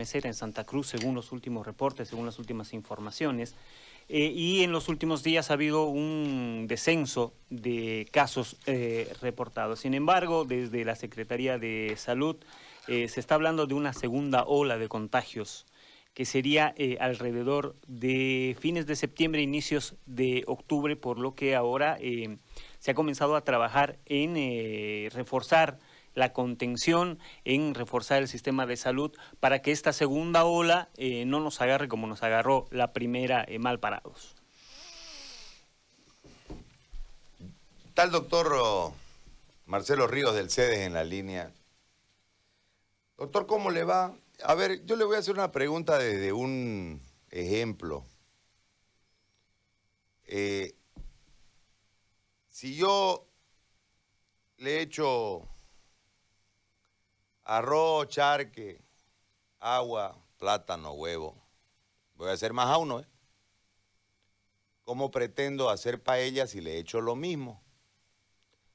en Santa Cruz, según los últimos reportes, según las últimas informaciones. Eh, y en los últimos días ha habido un descenso de casos eh, reportados. Sin embargo, desde la Secretaría de Salud eh, se está hablando de una segunda ola de contagios que sería alrededor de fines de septiembre, inicios de octubre, por lo que ahora se ha comenzado a trabajar en reforzar la contención, en reforzar el sistema de salud para que esta segunda ola eh, no nos agarre como nos agarró la primera eh, mal parados. Tal doctor oh, Marcelo Ríos del CEDES en la línea. Doctor, ¿cómo le va? A ver, yo le voy a hacer una pregunta desde un ejemplo. Eh, si yo le he hecho arroz, charque, agua, plátano, huevo. Voy a hacer más a uno, ¿eh? ¿Cómo pretendo hacer paella si le echo lo mismo?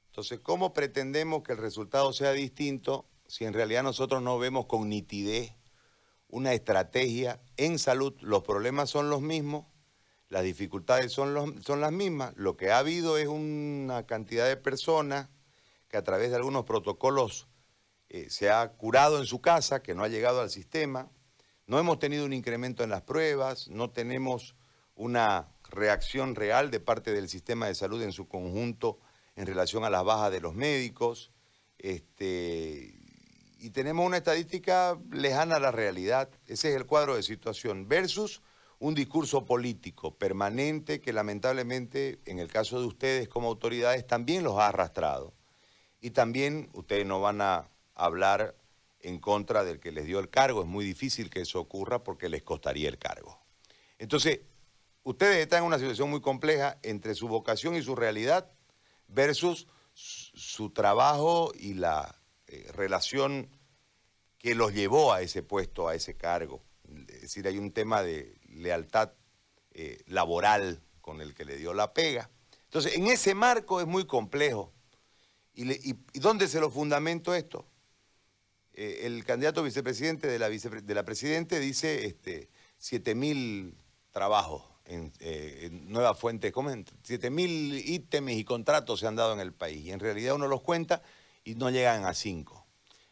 Entonces, ¿cómo pretendemos que el resultado sea distinto si en realidad nosotros no vemos con nitidez una estrategia en salud? Los problemas son los mismos, las dificultades son, son las mismas. Lo que ha habido es una cantidad de personas que a través de algunos protocolos eh, se ha curado en su casa, que no ha llegado al sistema. No hemos tenido un incremento en las pruebas, no tenemos una reacción real de parte del sistema de salud en su conjunto en relación a las bajas de los médicos. Este, y tenemos una estadística lejana a la realidad. Ese es el cuadro de situación. Versus un discurso político permanente que lamentablemente, en el caso de ustedes como autoridades, también los ha arrastrado. Y también ustedes no van a hablar en contra del que les dio el cargo. Es muy difícil que eso ocurra porque les costaría el cargo. Entonces, ustedes están en una situación muy compleja entre su vocación y su realidad versus su trabajo y la eh, relación que los llevó a ese puesto, a ese cargo. Es decir, hay un tema de lealtad eh, laboral con el que le dio la pega. Entonces, en ese marco es muy complejo. ¿Y, y dónde se lo fundamento esto? Eh, el candidato vicepresidente de la, de la dice este, 7.000 trabajos en, eh, nuevas fuentes, ¿cómo 7.000 ítems y contratos se han dado en el país. Y en realidad uno los cuenta y no llegan a 5.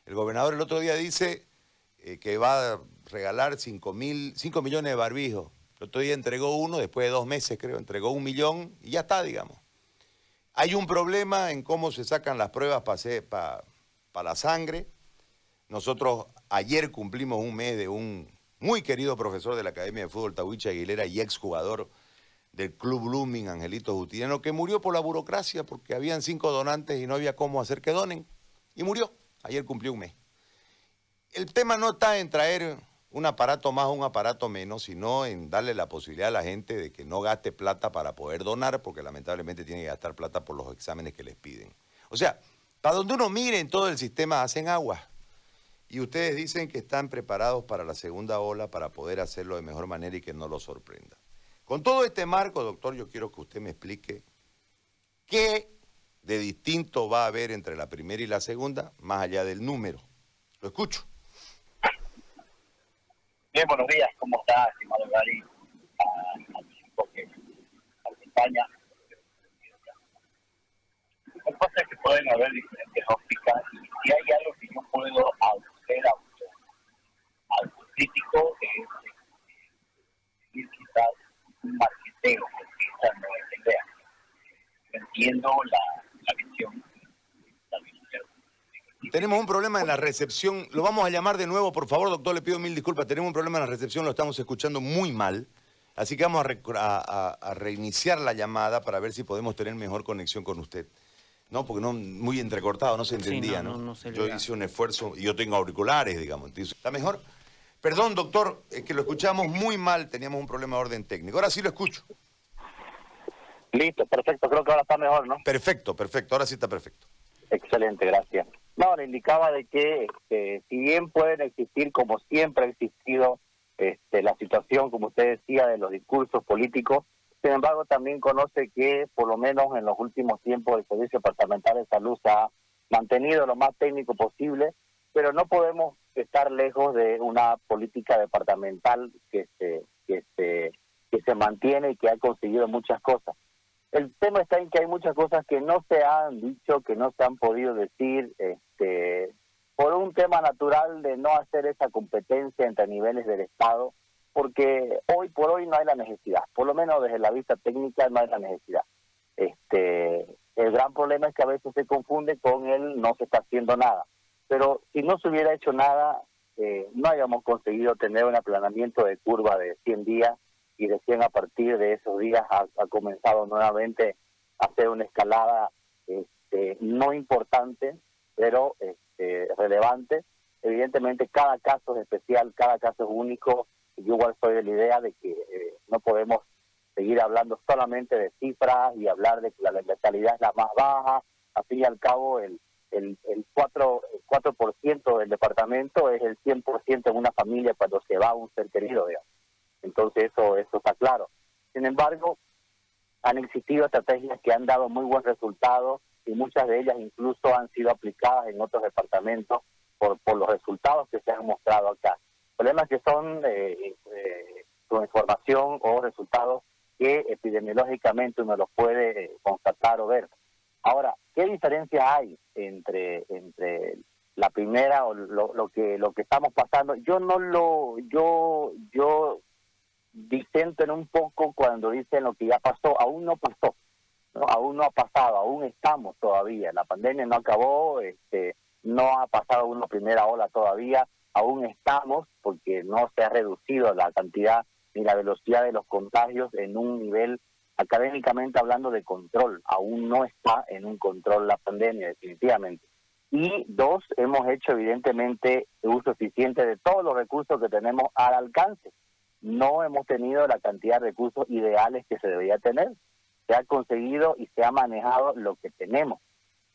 El gobernador el otro día dice eh, que va a regalar 5, 5 millones de barbijos. El otro día entregó uno, después de dos meses creo, entregó un millón y ya está, digamos. Hay un problema en cómo se sacan las pruebas para la sangre. Nosotros ayer cumplimos un mes de un muy querido profesor de la Academia de Fútbol Tahuicha Aguilera y exjugador del Club Blooming, Angelito Gutiérrez, que murió por la burocracia porque habían cinco donantes y no había cómo hacer que donen. Y murió. Ayer cumplió un mes. El tema no está en traer un aparato más o un aparato menos, sino en darle la posibilidad a la gente de que no gaste plata para poder donar, porque lamentablemente tiene que gastar plata por los exámenes que les piden. O sea, para donde uno mire en todo el sistema hacen agua. Y ustedes dicen que están preparados para la segunda ola para poder hacerlo de mejor manera y que no lo sorprenda. Con todo este marco, doctor, yo quiero que usted me explique qué de distinto va a haber entre la primera y la segunda, más allá del número. Lo escucho. Bien, buenos días. ¿Cómo está, estimado Gary? A, que acompaña. Lo que pasa es que pueden haber diferentes ópticas y si hay algo que yo puedo hacer al crítico es decir quizás un marqueteo, porque esa no es la idea. Entiendo la, la visión. Tenemos un problema en la recepción. Lo vamos a llamar de nuevo, por favor, doctor. Le pido mil disculpas. Tenemos un problema en la recepción, lo estamos escuchando muy mal. Así que vamos a, a, a reiniciar la llamada para ver si podemos tener mejor conexión con usted. No, porque no, muy entrecortado, no se entendía, ¿no? yo hice un esfuerzo, y yo tengo auriculares, digamos. ¿Está mejor? Perdón, doctor, es que lo escuchamos muy mal, teníamos un problema de orden técnico. Ahora sí lo escucho. Listo, perfecto, creo que ahora está mejor, ¿no? Perfecto, perfecto, ahora sí está perfecto. Excelente, gracias. No, le indicaba de que este, si bien pueden existir, como siempre ha existido, este, la situación, como usted decía, de los discursos políticos, sin embargo, también conoce que, por lo menos en los últimos tiempos, el Servicio Departamental de Salud se ha mantenido lo más técnico posible pero no podemos estar lejos de una política departamental que se, que se, que se mantiene y que ha conseguido muchas cosas. El tema está en que hay muchas cosas que no se han dicho, que no se han podido decir, este, por un tema natural de no hacer esa competencia entre niveles del Estado, porque hoy por hoy no hay la necesidad, por lo menos desde la vista técnica no hay la necesidad. Este, el gran problema es que a veces se confunde con el no se está haciendo nada. Pero si no se hubiera hecho nada, eh, no hayamos conseguido tener un aplanamiento de curva de 100 días y recién a partir de esos días ha, comenzado nuevamente a hacer una escalada este, no importante, pero este, relevante. Evidentemente cada caso es especial, cada caso es único. Yo igual soy de la idea de que eh, no podemos seguir hablando solamente de cifras y hablar de que la letalidad es la más baja. Al fin y al cabo, el, el, el 4%, el 4 del departamento es el 100% en una familia cuando se va un ser querido. Entonces eso, eso está claro. Sin embargo, han existido estrategias que han dado muy buen resultado y muchas de ellas incluso han sido aplicadas en otros departamentos por, por los resultados que se han mostrado acá. Problemas que son eh, eh, con información o resultados que epidemiológicamente uno los puede eh, constatar o ver. Ahora, ¿qué diferencia hay entre entre la primera o lo, que lo que estamos pasando? Yo no lo yo yo disento en un poco cuando dicen lo que ya pasó, aún no pasó, ¿no? aún no ha pasado, aún estamos todavía, la pandemia no acabó, este, no ha pasado una primera ola todavía, aún estamos porque no se ha reducido la cantidad ni la velocidad de los contagios en un nivel académicamente hablando de control, aún no está en un control la pandemia definitivamente. Y dos, hemos hecho evidentemente uso eficiente de todos los recursos que tenemos al alcance no hemos tenido la cantidad de recursos ideales que se debería tener. Se ha conseguido y se ha manejado lo que tenemos.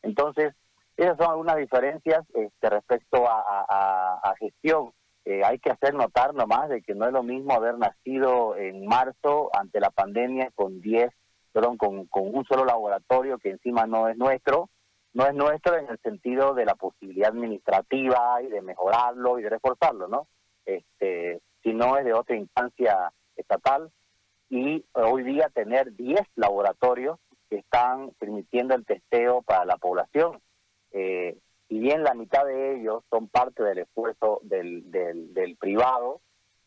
Entonces, esas son algunas diferencias este, respecto a, gestión. Eh, hay que hacer notar nomás de que no es lo mismo haber nacido en marzo ante la pandemia con 10, perdón, con, un solo laboratorio que encima no es nuestro, no es nuestro en el sentido de la posibilidad administrativa y de mejorarlo y de reforzarlo, ¿no? Este, si no es de otra instancia estatal, y hoy día tener 10 laboratorios que están permitiendo el testeo para la población. Eh, y bien la mitad de ellos son parte del esfuerzo del, del, del privado,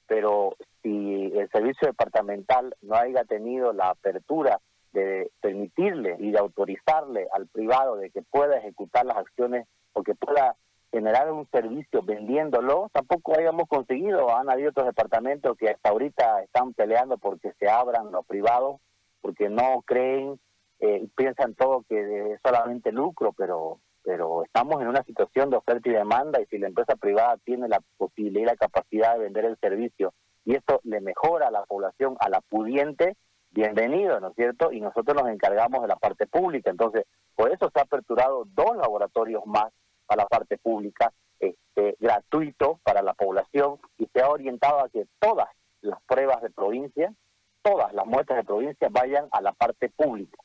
pero si el servicio departamental no haya tenido la apertura de permitirle y de autorizarle al privado de que pueda ejecutar las acciones o que pueda generar un servicio vendiéndolo, tampoco hayamos conseguido. Han habido otros departamentos que hasta ahorita están peleando porque se abran los privados, porque no creen, eh, piensan todo que es solamente lucro, pero pero estamos en una situación de oferta y demanda y si la empresa privada tiene la posibilidad y la capacidad de vender el servicio y esto le mejora a la población, a la pudiente, bienvenido, ¿no es cierto? Y nosotros nos encargamos de la parte pública. Entonces, por eso se ha aperturado dos laboratorios más a la parte pública, este, gratuito para la población y se ha orientado a que todas las pruebas de provincia, todas las muestras de provincia vayan a la parte pública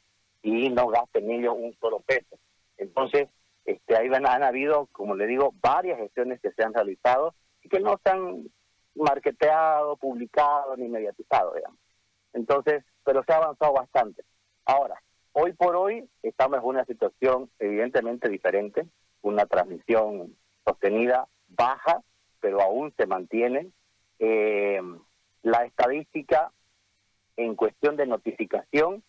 y no gasten ellos un solo peso. Entonces, este, ahí han, han habido, como le digo, varias gestiones que se han realizado y que no han marketeado, publicado ni mediatizado, digamos. Entonces, pero se ha avanzado bastante. Ahora, hoy por hoy estamos en una situación evidentemente diferente una transmisión sostenida baja, pero aún se mantiene. Eh, la estadística en cuestión de notificación,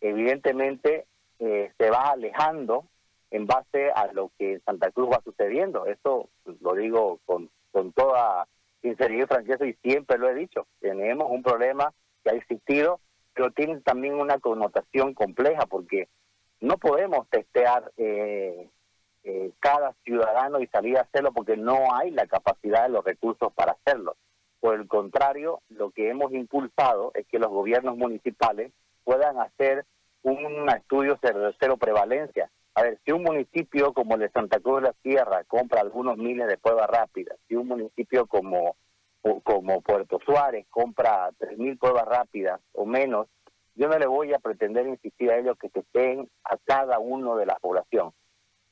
evidentemente, eh, se va alejando en base a lo que en Santa Cruz va sucediendo. Eso lo digo con, con toda sinceridad y franqueza y siempre lo he dicho. Tenemos un problema que ha existido, pero tiene también una connotación compleja porque no podemos testear eh, eh, cada ciudadano y salir a hacerlo porque no hay la capacidad de los recursos para hacerlo. Por el contrario, lo que hemos impulsado es que los gobiernos municipales puedan hacer un estudio de cero prevalencia. A ver, si un municipio como el de Santa Cruz de la Sierra compra algunos miles de pruebas rápidas, si un municipio como, como Puerto Suárez compra 3.000 pruebas rápidas o menos, yo no le voy a pretender insistir a ellos que se estén a cada uno de la población.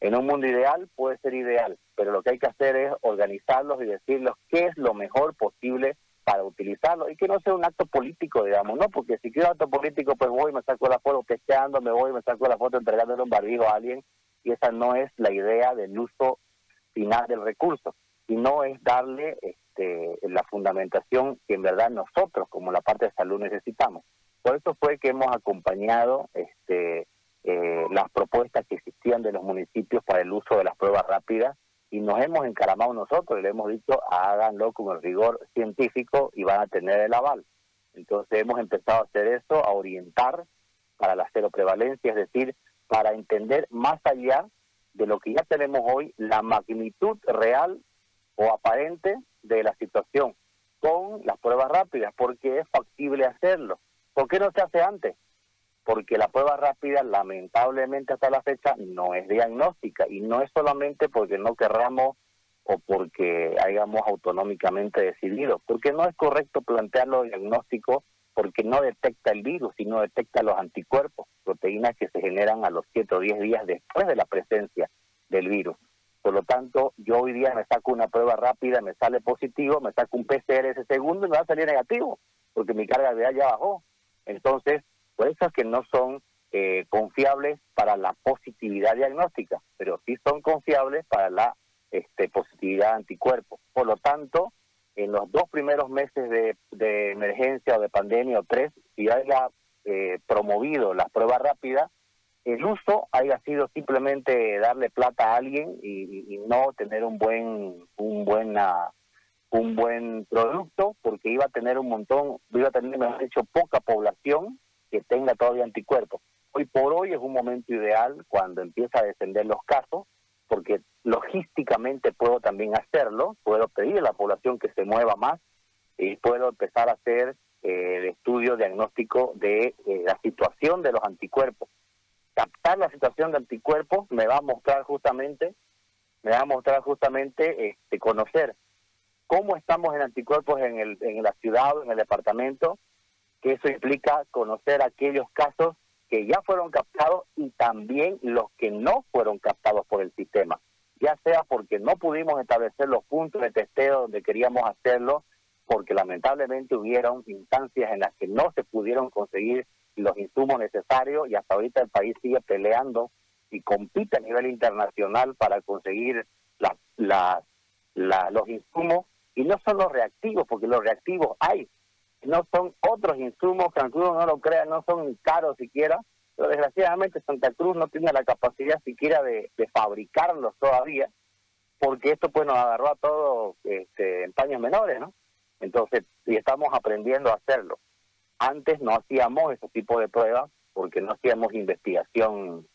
En un mundo ideal puede ser ideal, pero lo que hay que hacer es organizarlos y decirles qué es lo mejor posible para utilizarlo y que no sea un acto político, digamos, ¿no? Porque si quiero acto político, pues voy, me saco la foto testeando, me voy, me saco la foto entregándole un barbijo a alguien y esa no es la idea del uso final del recurso, sino es darle este, la fundamentación que en verdad nosotros como la parte de salud necesitamos. Por eso fue que hemos acompañado este, eh, las propuestas que existían de los municipios para el uso de las pruebas rápidas y nos hemos encaramado nosotros y le hemos dicho háganlo con el rigor científico y van a tener el aval. Entonces hemos empezado a hacer eso, a orientar para la cero prevalencia, es decir, para entender más allá de lo que ya tenemos hoy, la magnitud real o aparente de la situación con las pruebas rápidas, porque es factible hacerlo. ¿Por qué no se hace antes? Porque la prueba rápida lamentablemente hasta la fecha no es diagnóstica y no es solamente porque no querramos o porque hayamos autonómicamente decidido, porque no es correcto plantearlo diagnóstico porque no detecta el virus, sino detecta los anticuerpos, proteínas que se generan a los 7 o 10 días después de la presencia del virus. Por lo tanto, yo hoy día me saco una prueba rápida, me sale positivo, me saco un PCR ese segundo y me va a salir negativo, porque mi carga de ya bajó. Entonces, que no son eh, confiables para la positividad diagnóstica, pero sí son confiables para la este, positividad anticuerpo. Por lo tanto, en los dos primeros meses de, emergencia o de pandemia o tres, si haya eh, promovido la prueba rápida, el uso haya sido simplemente darle plata a alguien y, y, no tener un buen un buena un buen producto porque iba a tener un montón iba a tener mejor dicho poca población que tenga todavía anticuerpos. Hoy por hoy es un momento ideal cuando empieza a descender los casos, porque logísticamente puedo también hacerlo, puedo pedir a la población que se mueva más y puedo empezar a hacer eh, el estudio diagnóstico de eh, la situación de los anticuerpos. Captar la situación de anticuerpos me va a mostrar justamente, me va a mostrar justamente este, conocer cómo estamos en anticuerpos en, el, en la ciudad o en el departamento, que eso implica conocer aquellos casos que ya fueron captados y también los que no fueron captados por el sistema, ya sea porque no pudimos establecer los puntos de testeo donde queríamos hacerlo, porque lamentablemente hubieron instancias en las que no se pudieron conseguir los insumos necesarios y hasta ahorita el país sigue peleando y compite a nivel internacional para conseguir la, los insumos. Y no son los reactivos, porque los reactivos hay, no son otros insumos que aunque no lo crea, no son caros siquiera, pero desgraciadamente Santa Cruz no tiene la capacidad siquiera de, fabricarlos todavía, porque esto pues nos agarró a todos este, en paños menores, ¿no? Entonces, y estamos aprendiendo a hacerlo. Antes no hacíamos ese tipo de pruebas porque no hacíamos investigación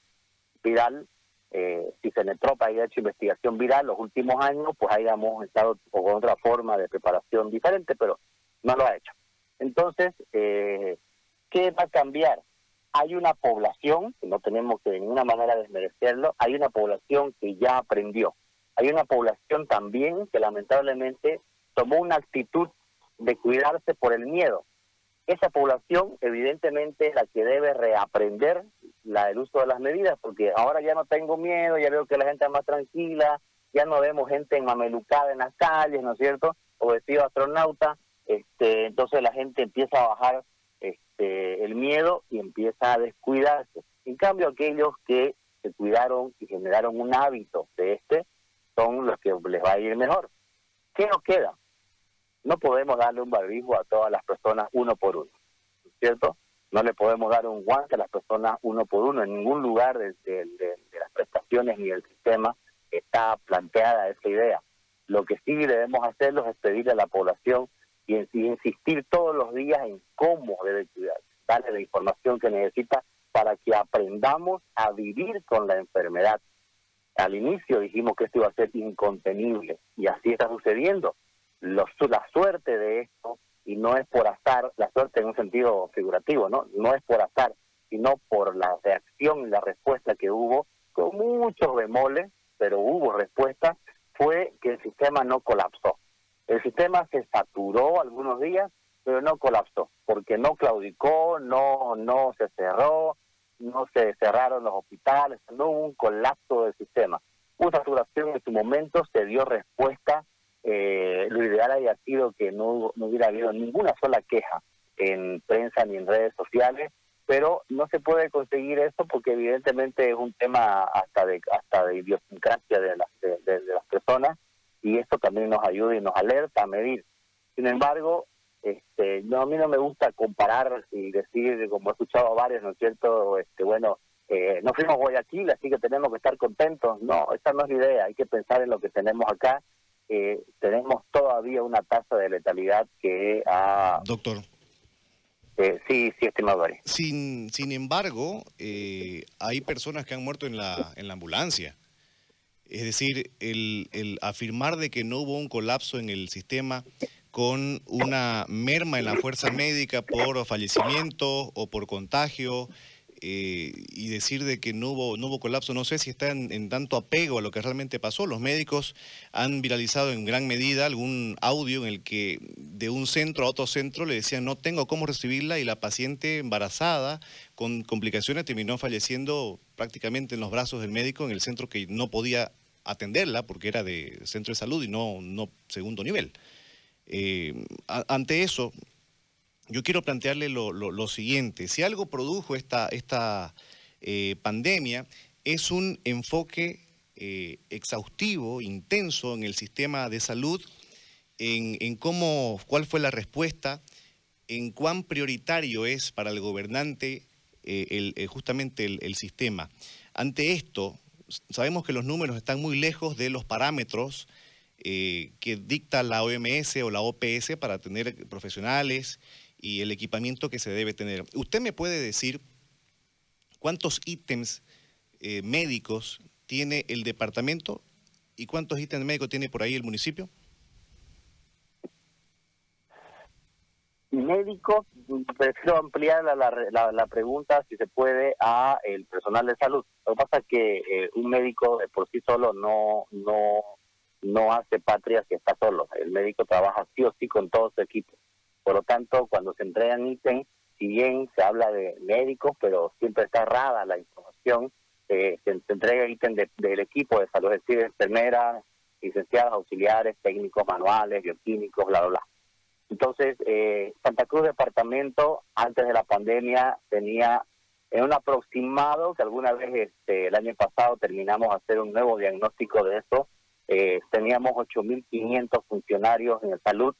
viral. Eh, si Cenetropa había hecho investigación viral los últimos años, pues hayamos estado con otra forma de preparación diferente, pero no lo ha hecho. Entonces, eh, ¿qué va a cambiar? Hay una población, que no tenemos que de ninguna manera desmerecerlo, hay una población que ya aprendió. Hay una población también que lamentablemente tomó una actitud de cuidarse por el miedo. Esa población evidentemente es la que debe reaprender la, el uso de las medidas, porque ahora ya no tengo miedo, ya veo que la gente es más tranquila, ya no vemos gente mamelucada en las calles, ¿no es cierto? O vestido astronauta, este, entonces la gente empieza a bajar este, el miedo y empieza a descuidarse. En cambio, aquellos que se cuidaron y generaron un hábito de este son los que les va a ir mejor. ¿Qué nos queda? No podemos darle un barbijo a todas las personas uno por uno, ¿cierto? No le podemos dar un guante a las personas uno por uno. En ningún lugar de, las prestaciones ni del sistema está planteada esa idea. Lo que sí debemos hacerlo es pedirle a la población y, insistir todos los días en cómo debe cuidar, darle la información que necesita para que aprendamos a vivir con la enfermedad. Al inicio dijimos que esto iba a ser incontenible y así está sucediendo. la suerte de esto, y no es por azar, la suerte en un sentido figurativo, ¿no? No es por azar, sino por la reacción y la respuesta que hubo, con muchos bemoles, pero hubo respuesta, fue que el sistema no colapsó. El sistema se saturó algunos días, pero no colapsó, porque no claudicó, no, no se cerró, no se cerraron los hospitales, no hubo un colapso del sistema. Hubo saturación en su momento, se dio respuesta. Eh, lo ideal había sido que no, no hubiera habido ninguna sola queja en prensa ni en redes sociales, pero no se puede conseguir eso porque evidentemente es un tema hasta de hasta de idiosincrasia de las, de las personas y esto también nos ayuda y nos alerta a medir. Sin embargo, este, no, a mí no me gusta comparar y decir, como he escuchado a varios, ¿no es cierto? Este, bueno, eh, no fuimos Guayaquil, así que tenemos que estar contentos. No, esa no es la idea. Hay que pensar en lo que tenemos acá. Eh, tenemos todavía una tasa de letalidad que ha... Doctor. Eh, sí, sí, estimado. Sin, sin embargo, eh, hay personas que han muerto en la, en la ambulancia. Es decir, el, afirmar de que no hubo un colapso en el sistema con una merma en la fuerza médica por fallecimiento o por contagio eh, y decir de que no hubo, no hubo colapso, no sé si está en, tanto apego a lo que realmente pasó. Los médicos han viralizado en gran medida algún audio en el que de un centro a otro centro le decían no tengo cómo recibirla y la paciente embarazada con complicaciones terminó falleciendo prácticamente en los brazos del médico en el centro que no podía atenderla porque era de centro de salud y no, no segundo nivel. Eh, ante eso, yo quiero plantearle lo, siguiente. Si algo produjo esta, esta eh, pandemia, es un enfoque eh, exhaustivo, intenso en el sistema de salud, en, cómo, cuál fue la respuesta, en cuán prioritario es para el gobernante justamente el sistema. Ante esto, sabemos que los números están muy lejos de los parámetros eh, que dicta la OMS o la OPS para tener profesionales y el equipamiento que se debe tener. ¿Usted me puede decir cuántos ítems eh, médicos tiene el departamento y cuántos ítems médicos tiene por ahí el municipio? Médicos, prefiero ampliar la, la, pregunta, si se puede, a el personal de salud. Lo que pasa es que eh, un médico por sí solo no, no no hace patria si está solo. El médico trabaja sí o sí con todo su equipo. Por lo tanto, cuando se entregan ítems, si bien se habla de médicos, pero siempre está errada la información, eh, se, entrega ítem del equipo de salud, es decir, enfermeras, licenciadas, auxiliares, técnicos manuales, bioquímicos, bla, bla, bla. Entonces, eh, Santa Cruz Departamento, antes de la pandemia, tenía en un aproximado, que alguna vez este, el año pasado terminamos a hacer un nuevo diagnóstico de eso, eh, teníamos 8.500 funcionarios en salud.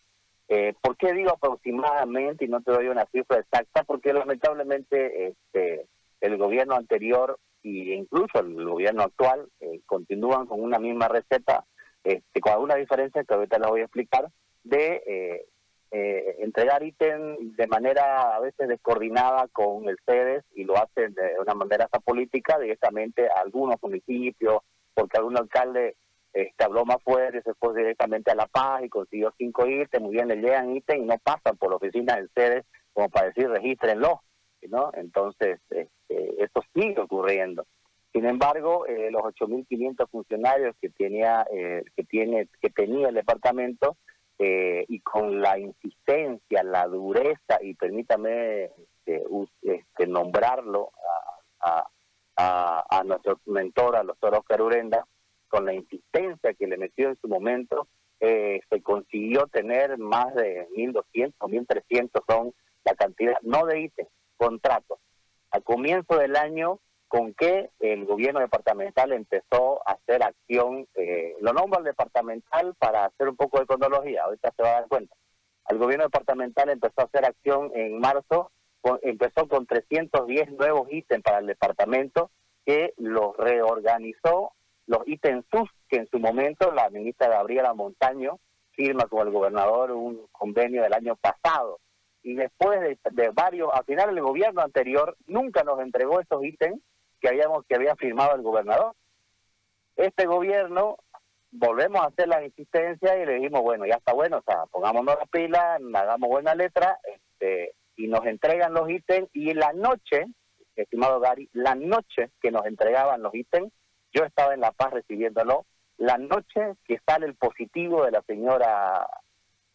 Eh, ¿Por qué digo aproximadamente y no te doy una cifra exacta? Porque lamentablemente este, el gobierno anterior e incluso el gobierno actual eh, continúan con una misma receta, este, con alguna diferencia que ahorita la voy a explicar, de eh, eh, entregar ítem de manera a veces descoordinada con el CEDES y lo hacen de una manera hasta política directamente a algunos municipios, porque algún alcalde este, habló más fuerte, se fue directamente a La Paz y consiguió cinco ítems, muy bien, le llegan ítems y no pasan por la oficina del sede como para decir regístrenlo, ¿no? Entonces, este, esto sigue ocurriendo. Sin embargo, eh, los 8.500 funcionarios que tenía, eh, que tiene, que tenía el departamento eh, y con la insistencia, la dureza y permítame este, este nombrarlo a, a, a, nuestro mentor, a los Oscar Urenda, con la insistencia que le metió en su momento, eh, se consiguió tener más de 1.200 o 1.300 son la cantidad, no de ítems, contratos. A comienzo del año, con que el gobierno departamental empezó a hacer acción, eh, lo nombro al departamental para hacer un poco de cronología, ahorita se va a dar cuenta. El gobierno departamental empezó a hacer acción en marzo, empezó con 310 nuevos ítems para el departamento que los reorganizó los ítems SUS que en su momento la ministra Gabriela Montaño firma con el gobernador un convenio del año pasado. Y después de, varios, al final el gobierno anterior nunca nos entregó esos ítems que habíamos que había firmado el gobernador. Este gobierno volvemos a hacer la insistencia y le dijimos, bueno, ya está bueno, o sea, pongámonos la pila, hagamos buena letra, este, y nos entregan los ítems, y en la noche, estimado Gary, la noche que nos entregaban los ítems, yo estaba en La Paz recibiéndolo. La noche que sale el positivo de la señora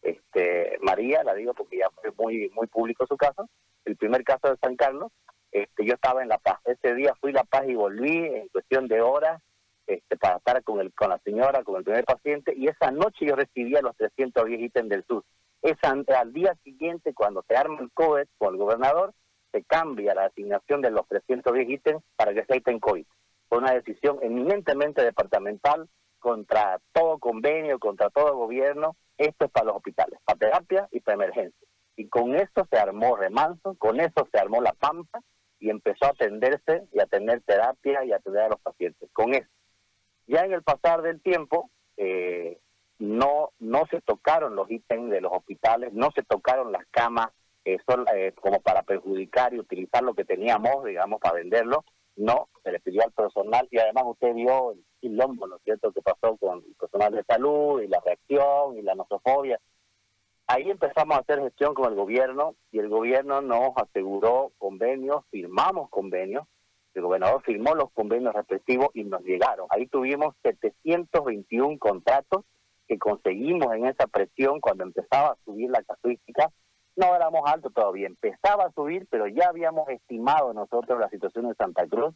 este, María, la digo porque ya fue muy, muy público su caso, el primer caso de San Carlos, este, yo estaba en La Paz. Ese día fui a La Paz y volví en cuestión de horas este, para estar con, el, con la señora, con el primer paciente, y esa noche yo recibía los 310 ítems del sur. Esa, al día siguiente, cuando se arma el COVID con el gobernador, se cambia la asignación de los 310 ítems para que se en COVID. Fue una decisión eminentemente departamental contra todo convenio, contra todo gobierno. Esto es para los hospitales, para terapia y para emergencia. Y con eso se armó Remanso, con eso se armó La Pampa y empezó a atenderse y a tener terapia y a atender a los pacientes. Con eso. Ya en el pasar del tiempo, eh, no, no se tocaron los ítems de los hospitales, no se tocaron las camas eh, eh, como para perjudicar y utilizar lo que teníamos, digamos, para venderlo. No, se le pidió al personal y además usted vio el quilombo, ¿no es cierto?, que pasó con el personal de salud y la reacción y la nosofobia. Ahí empezamos a hacer gestión con el gobierno y el gobierno nos aseguró convenios, firmamos convenios el gobernador firmó los convenios respectivos y nos llegaron. Ahí tuvimos 721 contratos que conseguimos en esa presión cuando empezaba a subir la casuística. No éramos altos todavía, empezaba a subir, pero ya habíamos estimado nosotros la situación de Santa Cruz.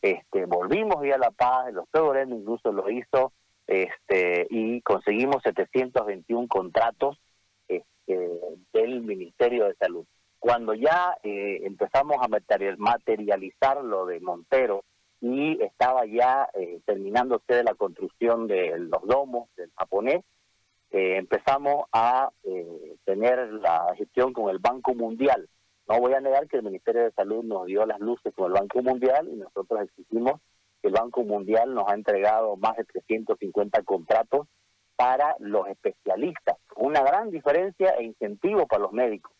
Este, volvimos a ir a La Paz, los Pedro incluso lo hizo, este, y conseguimos 721 contratos del Ministerio de Salud. Cuando ya eh, empezamos a materializar lo de Montero y estaba ya eh, terminándose la construcción de los domos del japonés, eh, empezamos a tener la gestión con el Banco Mundial. No voy a negar que el Ministerio de Salud nos dio las luces con el Banco Mundial y nosotros exigimos que el Banco Mundial nos ha entregado más de 350 contratos para los especialistas, una gran diferencia e incentivo para los médicos.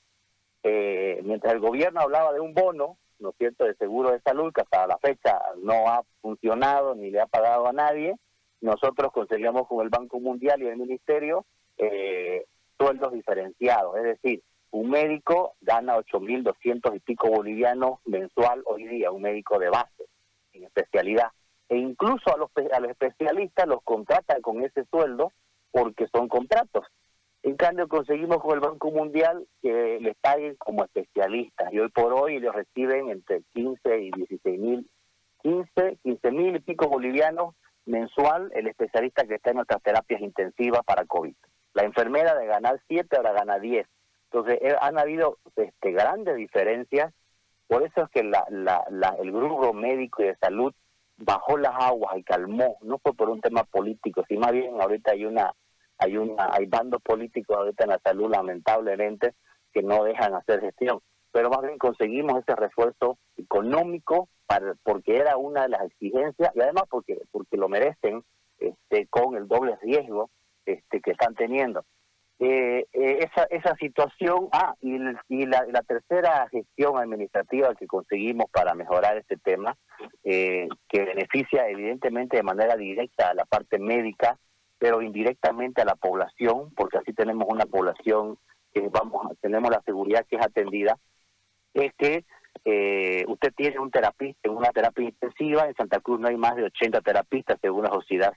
Eh, mientras el gobierno hablaba de un bono, ¿no es cierto?, de seguro de salud, que hasta la fecha no ha funcionado ni le ha pagado a nadie, nosotros conseguíamos con el Banco Mundial y el Ministerio eh, sueldos diferenciados, es decir, un médico gana 8.200 y pico bolivianos mensual hoy día, un médico de base, en especialidad. E incluso a los, a los especialistas los contratan con ese sueldo porque son contratos. En cambio, conseguimos con el Banco Mundial que les paguen como especialistas y hoy por hoy ellos reciben entre 15 y 16 mil, 15, 15 mil y pico bolivianos mensual el especialista que está en nuestras terapias intensivas para COVID. La enfermera de ganar 7 ahora gana 10. Entonces, eh, han habido este, grandes diferencias. Por eso es que la, el grupo médico y de salud bajó las aguas y calmó. No fue por un tema político, sino más bien ahorita hay una hay una hay bandos políticos ahorita en la salud lamentablemente que no dejan hacer gestión pero más bien conseguimos ese refuerzo económico para, porque era una de las exigencias y además porque porque lo merecen este con el doble riesgo este que están teniendo eh, eh, esa esa situación ah y, la, la, tercera gestión administrativa que conseguimos para mejorar este tema eh, que beneficia evidentemente de manera directa a la parte médica pero indirectamente a la población, porque así tenemos una población que vamos, tenemos la seguridad que es atendida, es que eh, usted tiene un terapista en una terapia intensiva, en Santa Cruz no hay más de 80 terapistas según la sociedad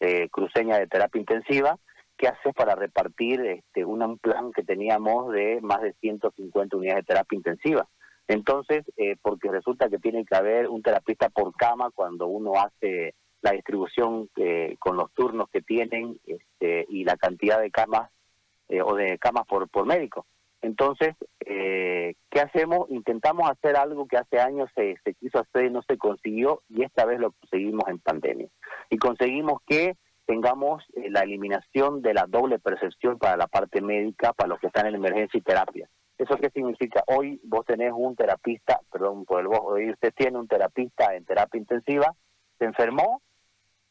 eh, cruceña de terapia intensiva, ¿qué hace para repartir este, un plan que teníamos de más de 150 unidades de terapia intensiva? Entonces, eh, porque resulta que tiene que haber un terapista por cama cuando uno hace la distribución eh, con los turnos que tienen este, y la cantidad de camas eh, o de camas por, por médico. Entonces, eh, ¿qué hacemos? Intentamos hacer algo que hace años se, se quiso hacer y no se consiguió y esta vez lo conseguimos en pandemia. Y conseguimos que tengamos la eliminación de la doble percepción para la parte médica, para los que están en emergencia y terapia. ¿Eso qué significa? Hoy vos tenés un terapista, perdón por el vos, hoy usted tiene un terapista en terapia intensiva, se enfermó,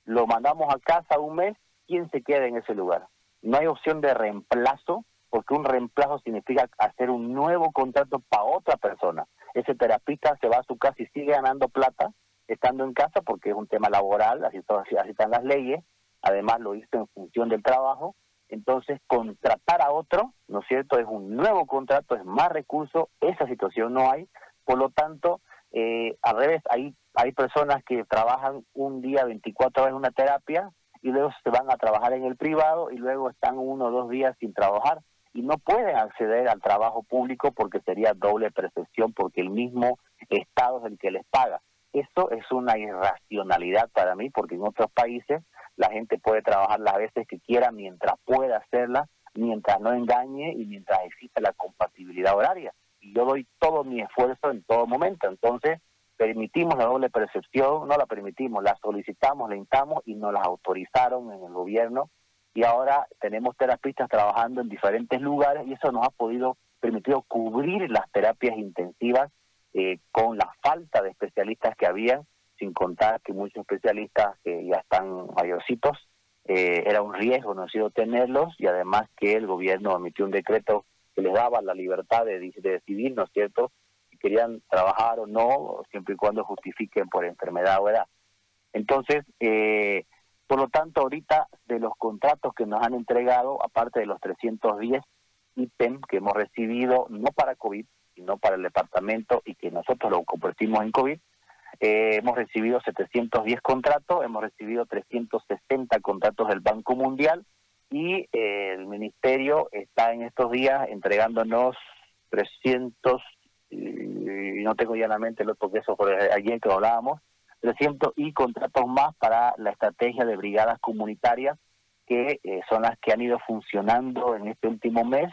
lo mandamos a casa un mes, ¿quién se queda en ese lugar? No hay opción de reemplazo, porque un reemplazo significa hacer un nuevo contrato para otra persona. Ese terapista se va a su casa y sigue ganando plata estando en casa porque es un tema laboral, así, así están las leyes, además lo hizo en función del trabajo, entonces contratar a otro, ¿no es cierto? Es un nuevo contrato, es más recurso, esa situación no hay, por lo tanto, eh, al revés, hay hay personas que trabajan un día 24 horas en una terapia y luego se van a trabajar en el privado y luego están uno o dos días sin trabajar y no pueden acceder al trabajo público porque sería doble percepción porque el mismo Estado es el que les paga. Eso es una irracionalidad para mí, porque en otros países la gente puede trabajar las veces que quiera mientras pueda hacerla, mientras no engañe y mientras exista la compatibilidad horaria. Y yo doy todo mi esfuerzo en todo momento. Entonces, permitimos la doble percepción, no la permitimos, la solicitamos, la intamos y nos la autorizaron en el gobierno. Y ahora tenemos terapistas trabajando en diferentes lugares y eso nos ha podido permitido cubrir las terapias intensivas eh, con la falta de especialistas que había, sin contar que muchos especialistas que ya están mayorcitos, eh, era un riesgo no ha sido tenerlos y además que el gobierno emitió un decreto que les daba la libertad de, decidir, ¿no es cierto?, si querían trabajar o no, siempre y cuando justifiquen por enfermedad o edad. Entonces, eh, por lo tanto, ahorita de los contratos que nos han entregado, aparte de los 310 ítems que hemos recibido, no para COVID, sino para el departamento y que nosotros lo convertimos en COVID, eh, hemos recibido 710 contratos, hemos recibido 360 contratos del Banco Mundial y eh, el Ministerio está en estos días entregándonos 300, y no tengo ya en la mente el otro que eso fue ayer que hablábamos, 300 y contratos más para la estrategia de brigadas comunitarias que eh, son las que han ido funcionando en este último mes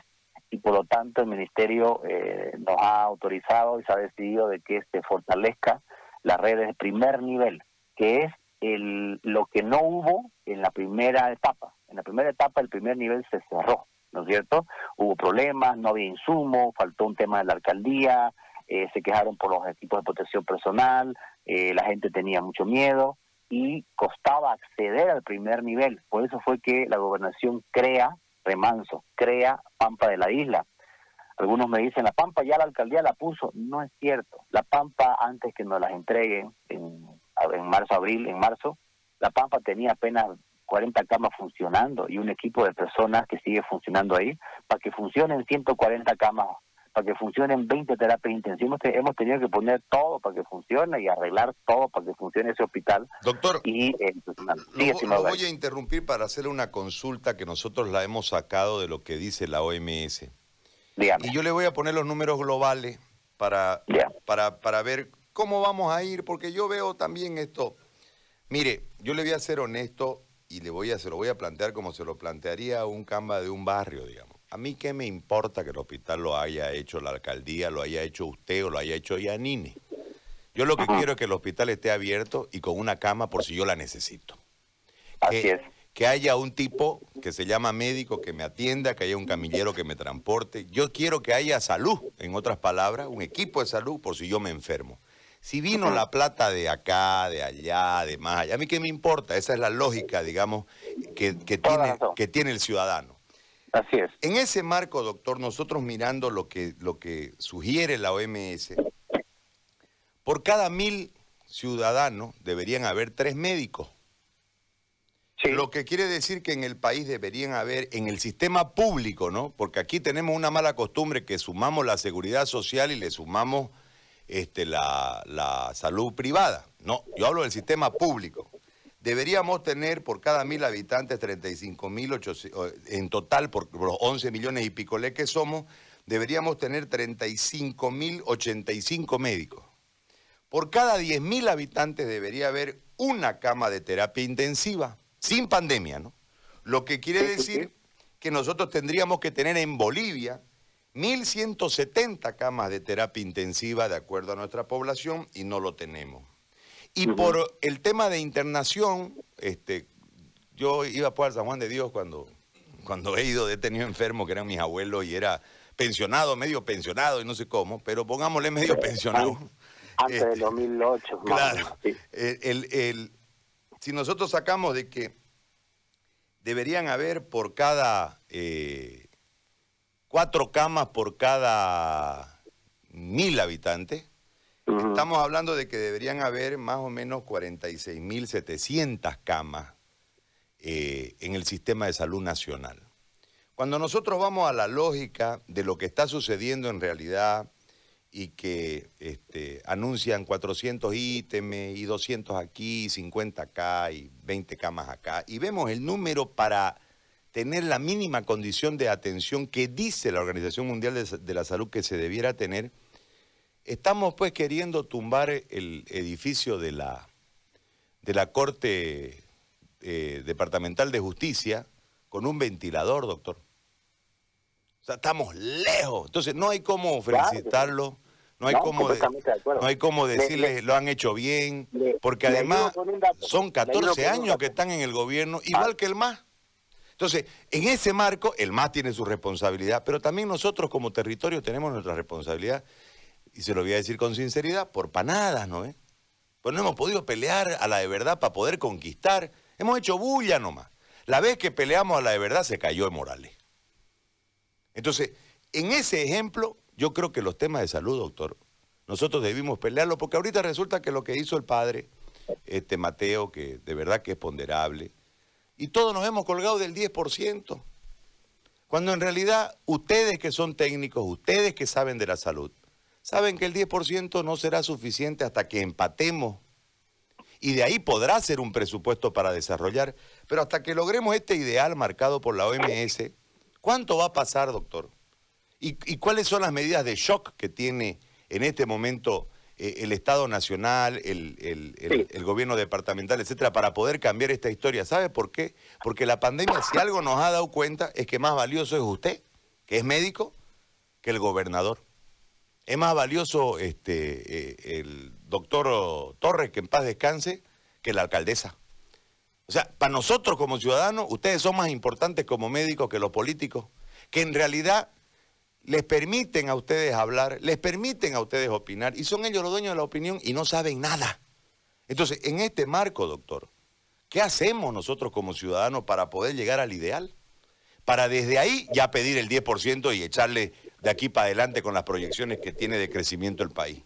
y por lo tanto el ministerio eh, nos ha autorizado y se ha decidido de que se fortalezca la red de primer nivel, que es el, lo que no hubo en la primera etapa. En la primera etapa el primer nivel se cerró, ¿no es cierto? Hubo problemas, no había insumo, faltó un tema de la alcaldía, eh, se quejaron por los equipos de protección personal, eh, la gente tenía mucho miedo y costaba acceder al primer nivel. Por eso fue que la gobernación crea Remanso, crea Pampa de la isla. Algunos me dicen, la Pampa ya la alcaldía la puso. No es cierto. La Pampa, antes que nos las entreguen en, en marzo, abril, en marzo, la Pampa tenía apenas 40 camas funcionando y un equipo de personas que sigue funcionando ahí. Para que funcionen 140 camas para que funcionen 20 terapias intensivas, hemos tenido que poner todo para que funcione y arreglar todo para que funcione ese hospital. Doctor, y, eh, lo, voy a interrumpir para hacerle una consulta que nosotros la hemos sacado de lo que dice la OMS. Y yo le voy a poner los números globales para, para, para ver cómo vamos a ir, porque yo veo también esto. Mire, yo le voy a ser honesto y le voy a, se lo voy a plantear como se lo plantearía un camba de un barrio, digamos. A mí qué me importa que el hospital lo haya hecho la alcaldía, lo haya hecho usted o lo haya hecho Yanine. Yo lo que quiero es que el hospital esté abierto y con una cama por si yo la necesito. Así que, es. Que haya un tipo que se llama médico que me atienda, que haya un camillero que me transporte. Yo quiero que haya salud, en otras palabras, un equipo de salud por si yo me enfermo. Si vino la plata de acá, de allá, de más allá, a mí qué me importa, esa es la lógica, digamos, que, tiene, que tiene el ciudadano. Así es. En ese marco, doctor, nosotros mirando lo que, lo que sugiere la OMS, por cada mil ciudadanos deberían haber tres médicos. Lo que quiere decir que en el país deberían haber, en el sistema público, ¿no? Porque aquí tenemos una mala costumbre que sumamos la seguridad social y le sumamos este, la, la salud privada. No, yo hablo del sistema público. Deberíamos tener por cada mil habitantes 35 mil, en total por los 11 millones y picolé que somos, deberíamos tener 35 mil 85 médicos. Por cada 10 mil habitantes debería haber una cama de terapia intensiva, sin pandemia, ¿no? Lo que quiere decir que nosotros tendríamos que tener en Bolivia 1.170 camas de terapia intensiva de acuerdo a nuestra población y no lo tenemos. Y por el tema de internación, este, yo iba por San Juan de Dios cuando, cuando he ido, he tenido enfermos que eran mis abuelos y era pensionado, medio pensionado y no sé cómo, pero pongámosle medio pensionado. Antes del 2008. Este, claro. el, si nosotros sacamos de que deberían haber por cada eh, cuatro camas por cada mil habitantes, Estamos hablando de que deberían haber más o menos 46.700 camas eh, en el sistema de salud nacional. Cuando nosotros vamos a la lógica de lo que está sucediendo en realidad y que este, anuncian 400 ítems y 200 aquí, 50 acá y 20 camas acá, y vemos el número para tener la mínima condición de atención que dice la Organización Mundial de la Salud que se debiera tener, estamos pues queriendo tumbar el edificio de la, de la Corte eh, Departamental de Justicia con un ventilador, doctor. O sea, estamos lejos. Entonces, no hay cómo felicitarlo. No hay, cómo no hay cómo decirles lo han hecho bien, porque además son 14 años que están en el gobierno, igual que el MAS. Entonces, en ese marco, el MAS tiene su responsabilidad, pero también nosotros como territorio tenemos nuestra responsabilidad, y se lo voy a decir con sinceridad, por panadas, ¿no? Eh? Pues no hemos podido pelear a la de verdad para poder conquistar. Hemos hecho bulla nomás. La vez que peleamos a la de verdad se cayó en Morales. Entonces, en ese ejemplo, yo creo que los temas de salud, doctor, nosotros debimos pelearlo, porque ahorita resulta que lo que hizo el padre, este Mateo, que de verdad que es ponderable, y todos nos hemos colgado del 10%, cuando en realidad ustedes que son técnicos, ustedes que saben de la salud, saben que el 10% no será suficiente hasta que empatemos y de ahí podrá ser un presupuesto para desarrollar, pero hasta que logremos este ideal marcado por la OMS, ¿cuánto va a pasar, doctor? ¿Y, cuáles son las medidas de shock que tiene en este momento eh, el Estado Nacional, el, el, gobierno departamental, etcétera, para poder cambiar esta historia? ¿Sabe por qué? Porque la pandemia, si algo nos ha dado cuenta, es que más valioso es usted, que es médico, que el gobernador. Es más valioso este, eh, el doctor Torres, que en paz descanse, que la alcaldesa. O sea, para nosotros como ciudadanos, ustedes son más importantes como médicos que los políticos, que en realidad les permiten a ustedes hablar, les permiten a ustedes opinar, y son ellos los dueños de la opinión y no saben nada. Entonces, en este marco, doctor, ¿qué hacemos nosotros como ciudadanos para poder llegar al ideal? Para desde ahí ya pedir el 10% y echarle de aquí para adelante con las proyecciones que tiene de crecimiento el país?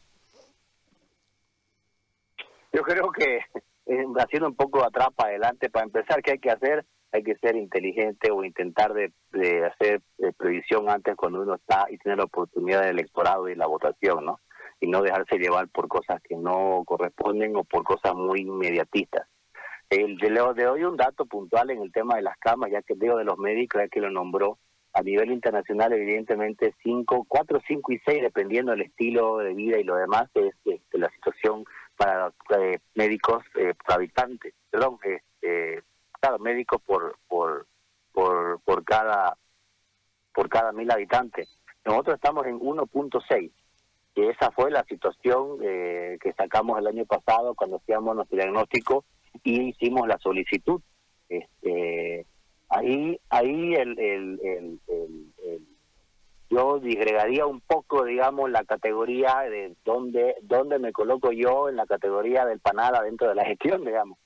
Yo creo que eh, haciendo un poco atrás para adelante, para empezar, ¿qué hay que hacer? Hay que ser inteligente o intentar de, hacer eh, previsión antes cuando uno está y tiene la oportunidad del electorado y la votación, ¿no? Y no dejarse llevar por cosas que no corresponden o por cosas muy inmediatistas. El de, de hoy un dato puntual en el tema de las camas, ya que digo de los médicos, ya que lo nombró, a nivel internacional, evidentemente, 5, 4, 5 y 6, dependiendo del estilo de vida y lo demás, es, la situación para eh, médicos eh, habitantes, perdón, eh, cada médico por, por, por, cada, por cada mil habitantes. Nosotros estamos en 1.6, que esa fue la situación eh, que sacamos el año pasado cuando hacíamos nuestro diagnóstico y hicimos la solicitud. Este, ahí ahí el, el, el, yo disgregaría un poco digamos la categoría de dónde dónde me coloco yo en la categoría del panada dentro de la gestión digamos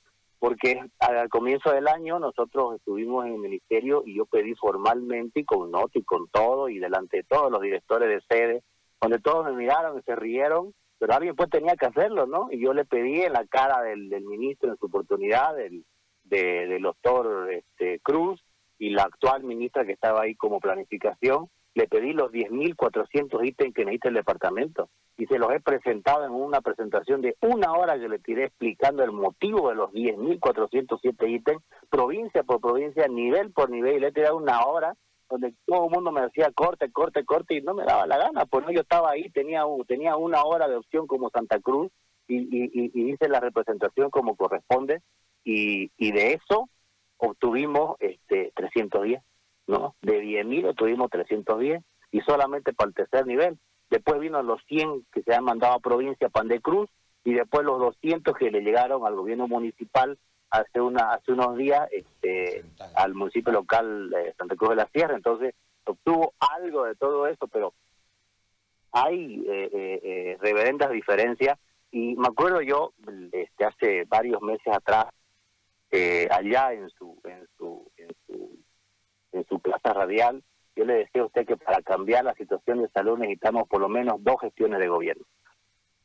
porque al comienzo del año nosotros estuvimos en el ministerio y yo pedí formalmente y con nota y con todo y delante de todos los directores de sede donde todos me miraron y se rieron pero alguien pues tenía que hacerlo no y yo le pedí en la cara del, ministro en su oportunidad del de, del doctor este, Cruz y la actual ministra que estaba ahí como planificación, le pedí los 10.400 ítems que necesita el departamento y se los he presentado en una presentación de una hora que le tiré explicando el motivo de los 10.407 ítems, provincia por provincia, nivel por nivel, y le he tirado una hora donde todo el mundo me decía corte, corte, corte y no me daba la gana, no, yo estaba ahí, tenía, tenía una hora de opción como Santa Cruz y, y, y hice la representación como corresponde y, y de eso obtuvimos este 310, ¿no? De 10.000 obtuvimos 310 y solamente para el tercer nivel. Después vino los 100 que se han mandado a provincia Pan de Cruz y después los 200 que le llegaron al gobierno municipal hace una hace unos días este al municipio local de Santa Cruz de la Sierra. Entonces obtuvo algo de todo eso, pero hay eh, eh, eh reverendas diferencias y me acuerdo yo este hace varios meses atrás eh, allá en su, en su, en su, en su plaza radial, yo le decía a usted que para cambiar la situación de salud necesitamos por lo menos dos gestiones de gobierno.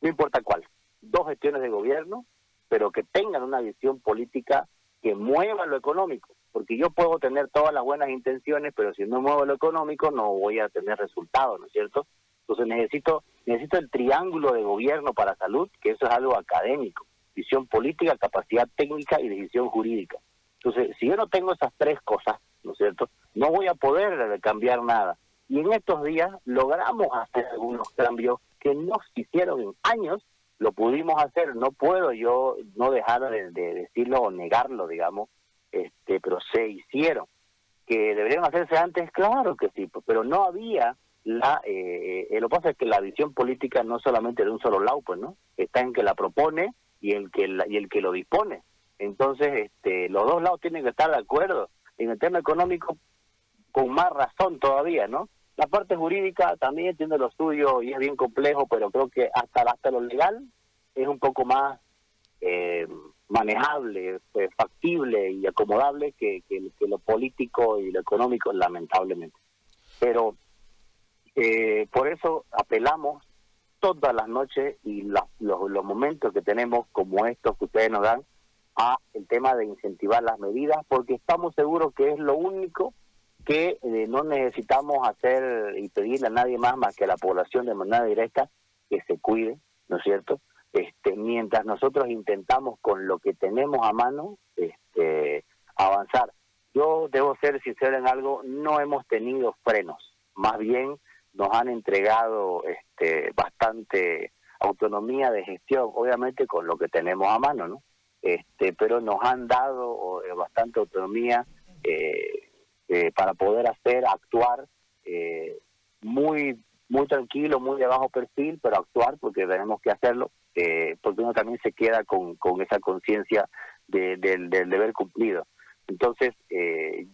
No importa cuál, dos gestiones de gobierno, pero que tengan una visión política que mueva lo económico, porque yo puedo tener todas las buenas intenciones, pero si no muevo lo económico no voy a tener resultados, ¿no es cierto? Entonces necesito necesito el triángulo de gobierno para salud, que eso es algo académico visión política, capacidad técnica y decisión jurídica. Entonces, si yo no tengo esas tres cosas, ¿no es cierto? No voy a poder cambiar nada. Y en estos días logramos hacer algunos cambios que no hicieron en años, lo pudimos hacer, no puedo yo no dejar de, decirlo o negarlo, digamos, este, pero se hicieron. Que deberían hacerse antes, claro que sí, pero no había la, eh, eh, lo que pasa es que la visión política no solamente de un solo lado, pues, ¿no? Está en que la propone y el que y el que lo dispone. Entonces, este, los dos lados tienen que estar de acuerdo. En el tema económico, con más razón todavía, ¿no? La parte jurídica también tiene lo suyo y es bien complejo, pero creo que hasta, hasta lo legal es un poco más eh, manejable, pues, factible y acomodable que, que, lo político y lo económico, lamentablemente. Pero eh, por eso apelamos todas las noches y los, los momentos que tenemos como estos que ustedes nos dan a el tema de incentivar las medidas porque estamos seguros que es lo único que eh, no necesitamos hacer y pedirle a nadie más más que a la población de manera directa que se cuide, ¿no es cierto? Este, mientras nosotros intentamos con lo que tenemos a mano este, avanzar. Yo debo ser sincero en algo, no hemos tenido frenos, más bien nos han entregado este, bastante autonomía de gestión, obviamente con lo que tenemos a mano, ¿no? Este, pero nos han dado eh, bastante autonomía eh, eh, para poder hacer, actuar muy muy tranquilo, muy de bajo perfil, pero actuar porque tenemos que hacerlo, porque uno también se queda con, con esa conciencia del deber cumplido. Entonces,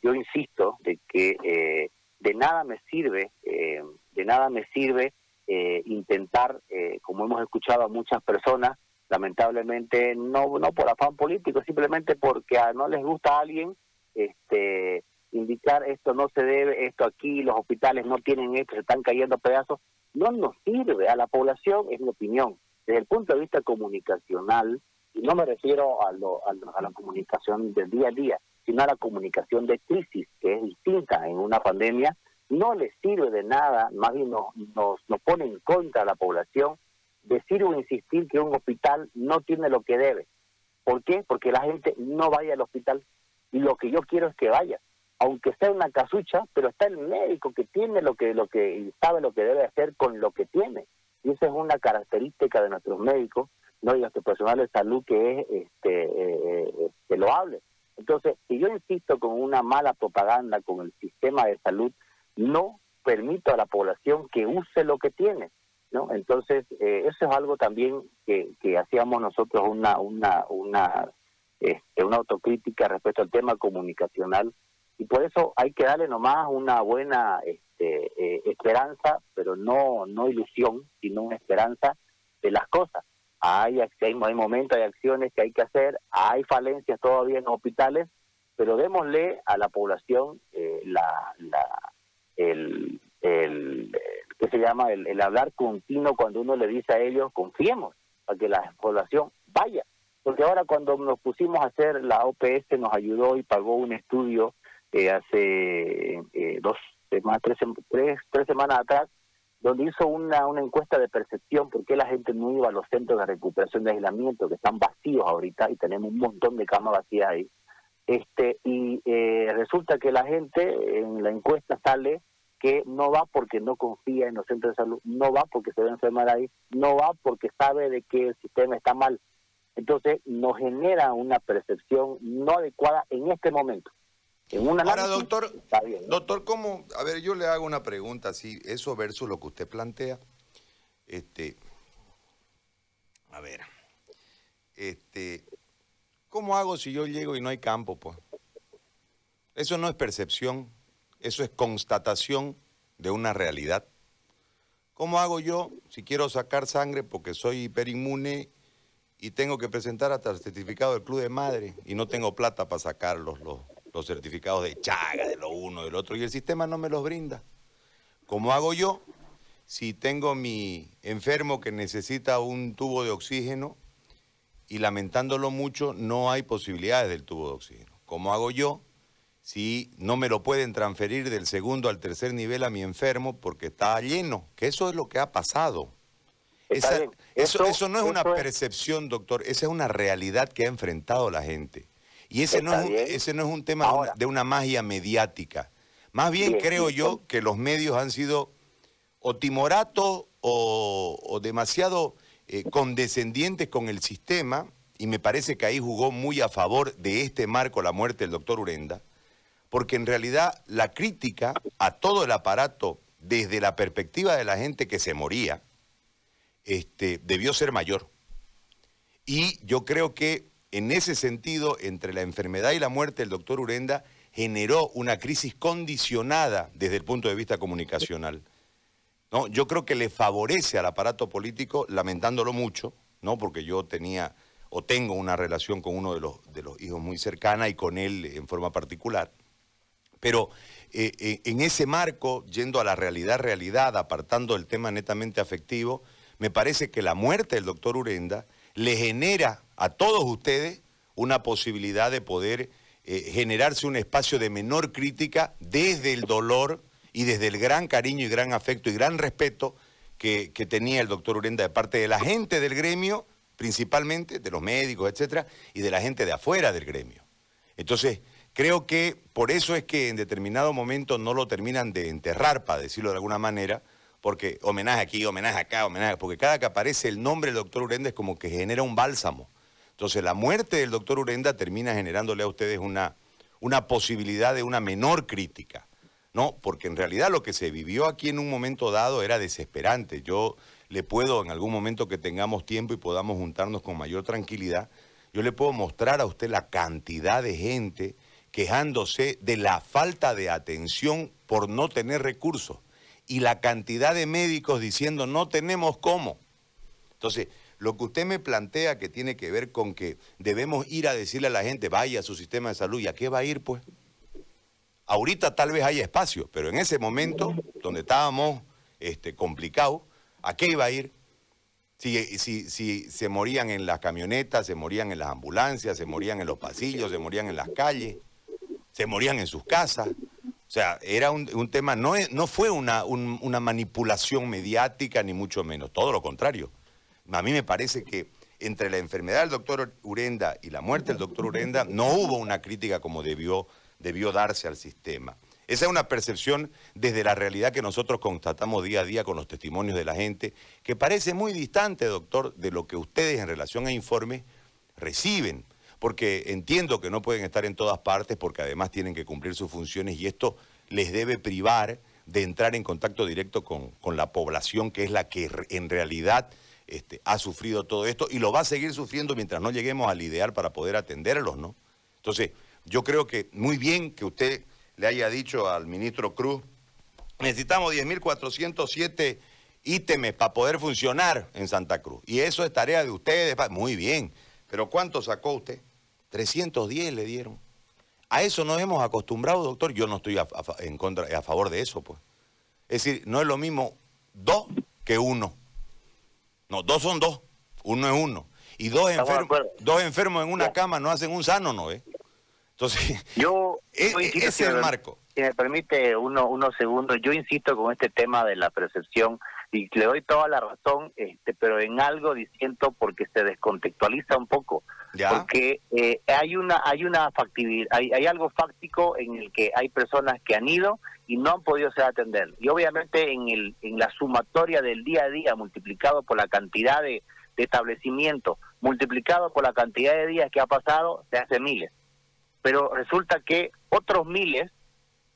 yo insisto de que de nada me sirve de nada me sirve eh, intentar, eh, como hemos escuchado a muchas personas, lamentablemente no no por afán político, simplemente porque a, no les gusta a alguien este indicar esto no se debe, esto aquí, los hospitales no tienen esto, se están cayendo pedazos, no nos sirve a la población, es mi opinión. Desde el punto de vista comunicacional, y no me refiero a, lo, a, a la comunicación del día a día, sino a la comunicación de crisis, que es distinta en una pandemia, no les sirve de nada, más bien nos, nos, pone en contra a la población, decir o insistir que un hospital no tiene lo que debe. ¿Por qué? Porque la gente no vaya al hospital. Y lo que yo quiero es que vaya, aunque sea una casucha, pero está el médico que tiene lo que, lo que sabe lo que debe hacer con lo que tiene. Y esa es una característica de nuestros médicos, no y nuestro personal de salud que es este, eh, eh loable. Entonces, si yo insisto con una mala propaganda con el sistema de salud, no permito a la población que use lo que tiene. ¿No? Entonces, eh, eso es algo también que, que hacíamos nosotros una, una, una, este, una autocrítica respecto al tema comunicacional y por eso hay que darle nomás una buena este, eh, esperanza, pero no, no ilusión, sino una esperanza de las cosas. Hay, hay, hay momentos, hay acciones que hay que hacer, hay falencias todavía en hospitales, pero démosle a la población eh, la, la, el, el, ¿qué se llama? El, hablar continuo cuando uno le dice a ellos, confiemos, para que la población vaya. Porque ahora cuando nos pusimos a hacer la OPS nos ayudó y pagó un estudio eh, hace eh, dos semanas, tres, tres, tres semanas atrás, donde hizo una, una encuesta de percepción por qué la gente no iba a los centros de recuperación de aislamiento, que están vacíos ahorita y tenemos un montón de camas vacías ahí. Este, y eh, resulta que la gente en la encuesta sale que no va porque no confía en los centros de salud, no va porque se va a enfermar ahí, no va porque sabe de que el sistema está mal. Entonces nos genera una percepción no adecuada en este momento. En una Ahora, doctor, doctor, ¿cómo? A ver, yo le hago una pregunta así, eso versus lo que usted plantea. Este, a ver, este, ¿Cómo hago si yo llego y no hay campo? Pues? Eso no es percepción, eso es constatación de una realidad. ¿Cómo hago yo si quiero sacar sangre porque soy hiperinmune y tengo que presentar hasta el certificado del club de madre y no tengo plata para sacar los, los, certificados de chaga, de lo uno, del otro, y el sistema no me los brinda? ¿Cómo hago yo si tengo mi enfermo que necesita un tubo de oxígeno y lamentándolo mucho, no hay posibilidades del tubo de oxígeno. ¿Cómo hago yo si no me lo pueden transferir del segundo al tercer nivel a mi enfermo porque está lleno? Que eso es lo que ha pasado. eso, eso, no es una percepción, doctor, esa es una realidad que ha enfrentado la gente. Y ese, no es, un, ese no es un tema de una magia mediática. Más bien Bien, creo yo que los medios han sido o timoratos o, o demasiado eh, condescendientes con el sistema, y me parece que ahí jugó muy a favor de este marco la muerte del doctor Urenda, porque en realidad la crítica a todo el aparato desde la perspectiva de la gente que se moría, este, debió ser mayor. Y yo creo que en ese sentido, entre la enfermedad y la muerte del doctor Urenda, generó una crisis condicionada desde el punto de vista comunicacional. ¿no? Yo creo que le favorece al aparato político, lamentándolo mucho, ¿no? porque yo tenía o tengo una relación con uno de los, de los hijos muy cercana y con él en forma particular. Pero eh, eh, en ese marco, yendo a la realidad, realidad, apartando el tema netamente afectivo, me parece que la muerte del doctor Urenda le genera a todos ustedes una posibilidad de poder eh, generarse un espacio de menor crítica desde el dolor y desde el gran cariño y gran afecto y gran respeto que, que tenía el doctor Urenda de parte de la gente del gremio, principalmente, de los médicos, etcétera, y de la gente de afuera del gremio. Entonces, creo que por eso es que en determinado momento no lo terminan de enterrar, para decirlo de alguna manera, porque homenaje aquí, homenaje acá, homenaje, porque cada que aparece el nombre del doctor Urenda es como que genera un bálsamo. Entonces, la muerte del doctor Urenda termina generándole a ustedes una, una posibilidad de una menor crítica, ¿no? Porque en realidad lo que se vivió aquí en un momento dado era desesperante. Yo le puedo, en algún momento que tengamos tiempo y podamos juntarnos con mayor tranquilidad, yo le puedo mostrar a usted la cantidad de gente quejándose de la falta de atención por no tener recursos y la cantidad de médicos diciendo no tenemos cómo. Entonces, lo que usted me plantea que tiene que ver con que debemos ir a decirle a la gente, vaya a su sistema de salud, ¿y a qué va a ir pues? Ahorita tal vez haya espacio, pero en ese momento, donde estábamos este, complicados, ¿a qué iba a ir? Si, si, si se morían en las camionetas, se morían en las ambulancias, se morían en los pasillos, se morían en las calles, se morían en sus casas. O sea, era un, tema, no, no fue una, un- una manipulación mediática, ni mucho menos, todo lo contrario. A mí me parece que entre la enfermedad del doctor Urenda y la muerte del doctor Urenda no hubo una crítica como debió, debió darse al sistema. Esa es una percepción desde la realidad que nosotros constatamos día a día con los testimonios de la gente, que parece muy distante, doctor, de lo que ustedes en relación a informes reciben. Porque entiendo que no pueden estar en todas partes porque además tienen que cumplir sus funciones y esto les debe privar de entrar en contacto directo con, con la población que es la que en realidad este, ha sufrido todo esto y lo va a seguir sufriendo mientras no lleguemos al ideal para poder atenderlos, ¿no? Entonces, yo creo que muy bien que usted le haya dicho al ministro Cruz, necesitamos 10.407 ítems para poder funcionar en Santa Cruz. Y eso es tarea de ustedes. Muy bien. Pero ¿cuánto sacó usted? 310 le dieron. A eso nos hemos acostumbrado, doctor. Yo no estoy a, en contra, a favor de eso, pues. Es decir, no es lo mismo dos que uno. No, dos son dos, uno es uno. Y dos, enfermos, dos enfermos en una cama no hacen un sano, ¿no? ¿Eh? Entonces, Yo, e- yo e- ese es el marco. Si me permite uno, unos segundos, yo insisto con este tema de la percepción y le doy toda la razón, este, pero en algo diciendo porque se descontextualiza un poco. ¿Ya? Porque eh, hay una hay una factibilidad, hay, hay algo fáctico en el que hay personas que han ido y no han podido ser atendidos. Y obviamente en el en la sumatoria del día a día multiplicado por la cantidad de, de establecimientos, multiplicado por la cantidad de días que ha pasado, se hace miles. Pero resulta que otros miles,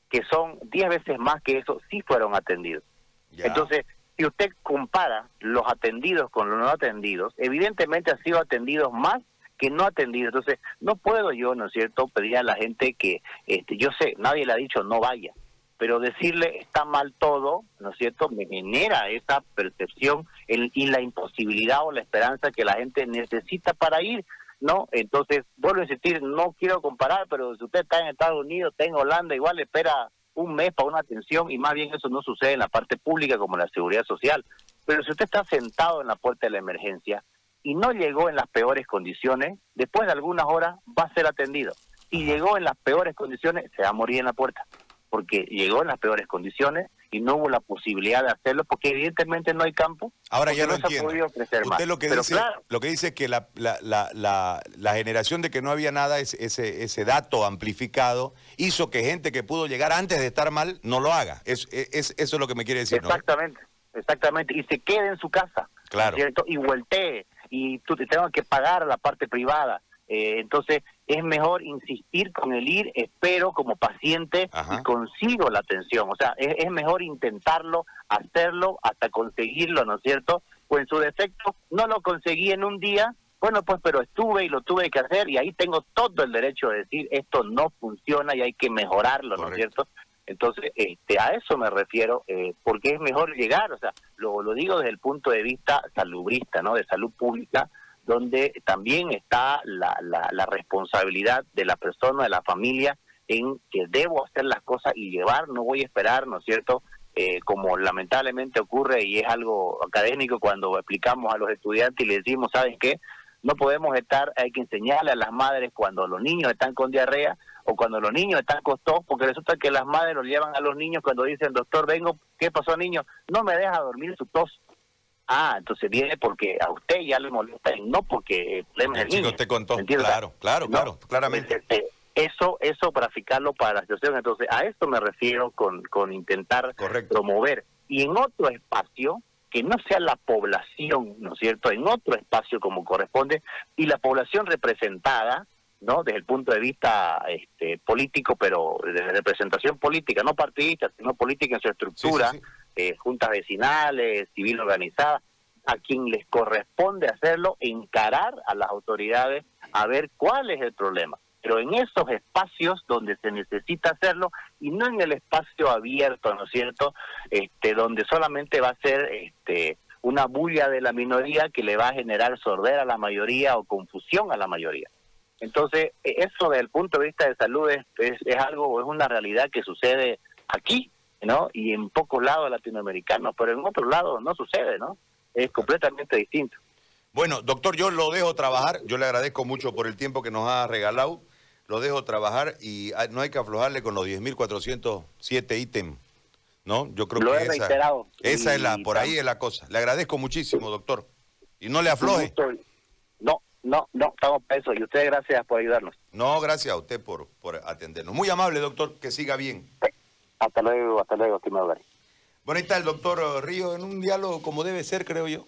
que son 10 veces más que eso, sí fueron atendidos. Ya. Entonces, si usted compara los atendidos con los no atendidos, evidentemente han sido atendidos más que no atendidos. Entonces, no puedo yo, ¿no es cierto?, pedir a la gente que, este, yo sé, nadie le ha dicho no vaya, pero decirle está mal todo, ¿no es cierto?, me genera esa percepción el- y la imposibilidad o la esperanza que la gente necesita para ir, ¿no? Entonces, vuelvo a insistir, no quiero comparar, pero si usted está en Estados Unidos, está en Holanda, igual espera un mes para una atención y más bien eso no sucede en la parte pública como en la seguridad social. Pero si usted está sentado en la puerta de la emergencia y no llegó en las peores condiciones, después de algunas horas va a ser atendido. Si llegó en las peores condiciones, se va a morir en la puerta, porque llegó en las peores condiciones y no hubo la posibilidad de hacerlo porque evidentemente no hay campo. Ahora ya lo no se ha entiendo. podido crecer más. Usted lo que, Pero dice, claro, lo que dice es que la, la, la, la, la generación de que no había nada, ese, ese, ese dato amplificado, hizo que gente que pudo llegar antes de estar mal no lo haga. Es, es- eso es lo que me quiere decir, ¿no? Exactamente, exactamente. Y se quede en su casa. Claro. ¿cierto? Y voltee. Y tú te tengas que pagar la parte privada. Eh, entonces, es mejor insistir con el ir, espero como paciente Ajá. y consigo la atención. O sea, es, es mejor intentarlo, hacerlo hasta conseguirlo, ¿no es cierto? O en su defecto, no lo conseguí en un día, bueno, pues, pero estuve y lo tuve que hacer y ahí tengo todo el derecho de decir, esto no funciona y hay que mejorarlo, ¿no es cierto? Entonces, este, a eso me refiero, eh, porque es mejor llegar, o sea, lo, lo digo desde el punto de vista salubrista, ¿no? De salud pública, donde también está la, la, la responsabilidad de la persona, de la familia, en que debo hacer las cosas y llevar, no voy a esperar, ¿no es cierto? Eh, como lamentablemente ocurre y es algo académico cuando explicamos a los estudiantes y les decimos, ¿saben qué? No podemos estar, hay que enseñarle a las madres cuando los niños están con diarrea o cuando los niños están con tos, porque resulta que las madres los llevan a los niños cuando dicen, doctor, vengo, ¿qué pasó niño? No me deja dormir su tos. Ah, entonces viene porque a usted ya le molesta y no porque el problema es El el chico niño. te contó. Claro, claro, no, claro, claramente. este, Eso, eso para fijarlo para la situación. Entonces, a esto me refiero con, con intentar Correcto. promover. Y en otro espacio, que no sea la población, ¿no es cierto? En otro espacio como corresponde, y la población representada, ¿no? Desde el punto de vista este, político, pero de representación política, no partidista, sino política en su estructura, Sí, sí, sí. Eh, juntas vecinales, civil organizada, a quien les corresponde hacerlo, encarar a las autoridades a ver cuál es el problema. Pero en esos espacios donde se necesita hacerlo y no en el espacio abierto, ¿no es cierto? Este, donde solamente va a ser este, una bulla de la minoría que le va a generar sordera a la mayoría o confusión a la mayoría. Entonces, e- eso desde el punto de vista de salud es, es, es algo, es una realidad que sucede aquí, ¿no? Y en pocos lados latinoamericanos, pero en otros lados no sucede, ¿no? Es completamente distinto. Bueno, doctor, yo lo dejo trabajar. Yo le agradezco mucho por el tiempo que nos ha regalado. Lo dejo trabajar y ah, no hay que aflojarle con los 10.407 ítems. ¿No? Yo creo Lo que he esa, reiterado. esa es la, por ahí es la cosa. Le agradezco muchísimo, doctor. Y no le afloje. No, no, no, estamos para eso. Y ustedes gracias por ayudarnos. No, gracias a usted por, por atendernos. Muy amable, doctor. Que siga bien. Hasta luego, hasta luego, estimado Gary. Bueno, ahí está el doctor Río en un diálogo como debe ser, creo yo.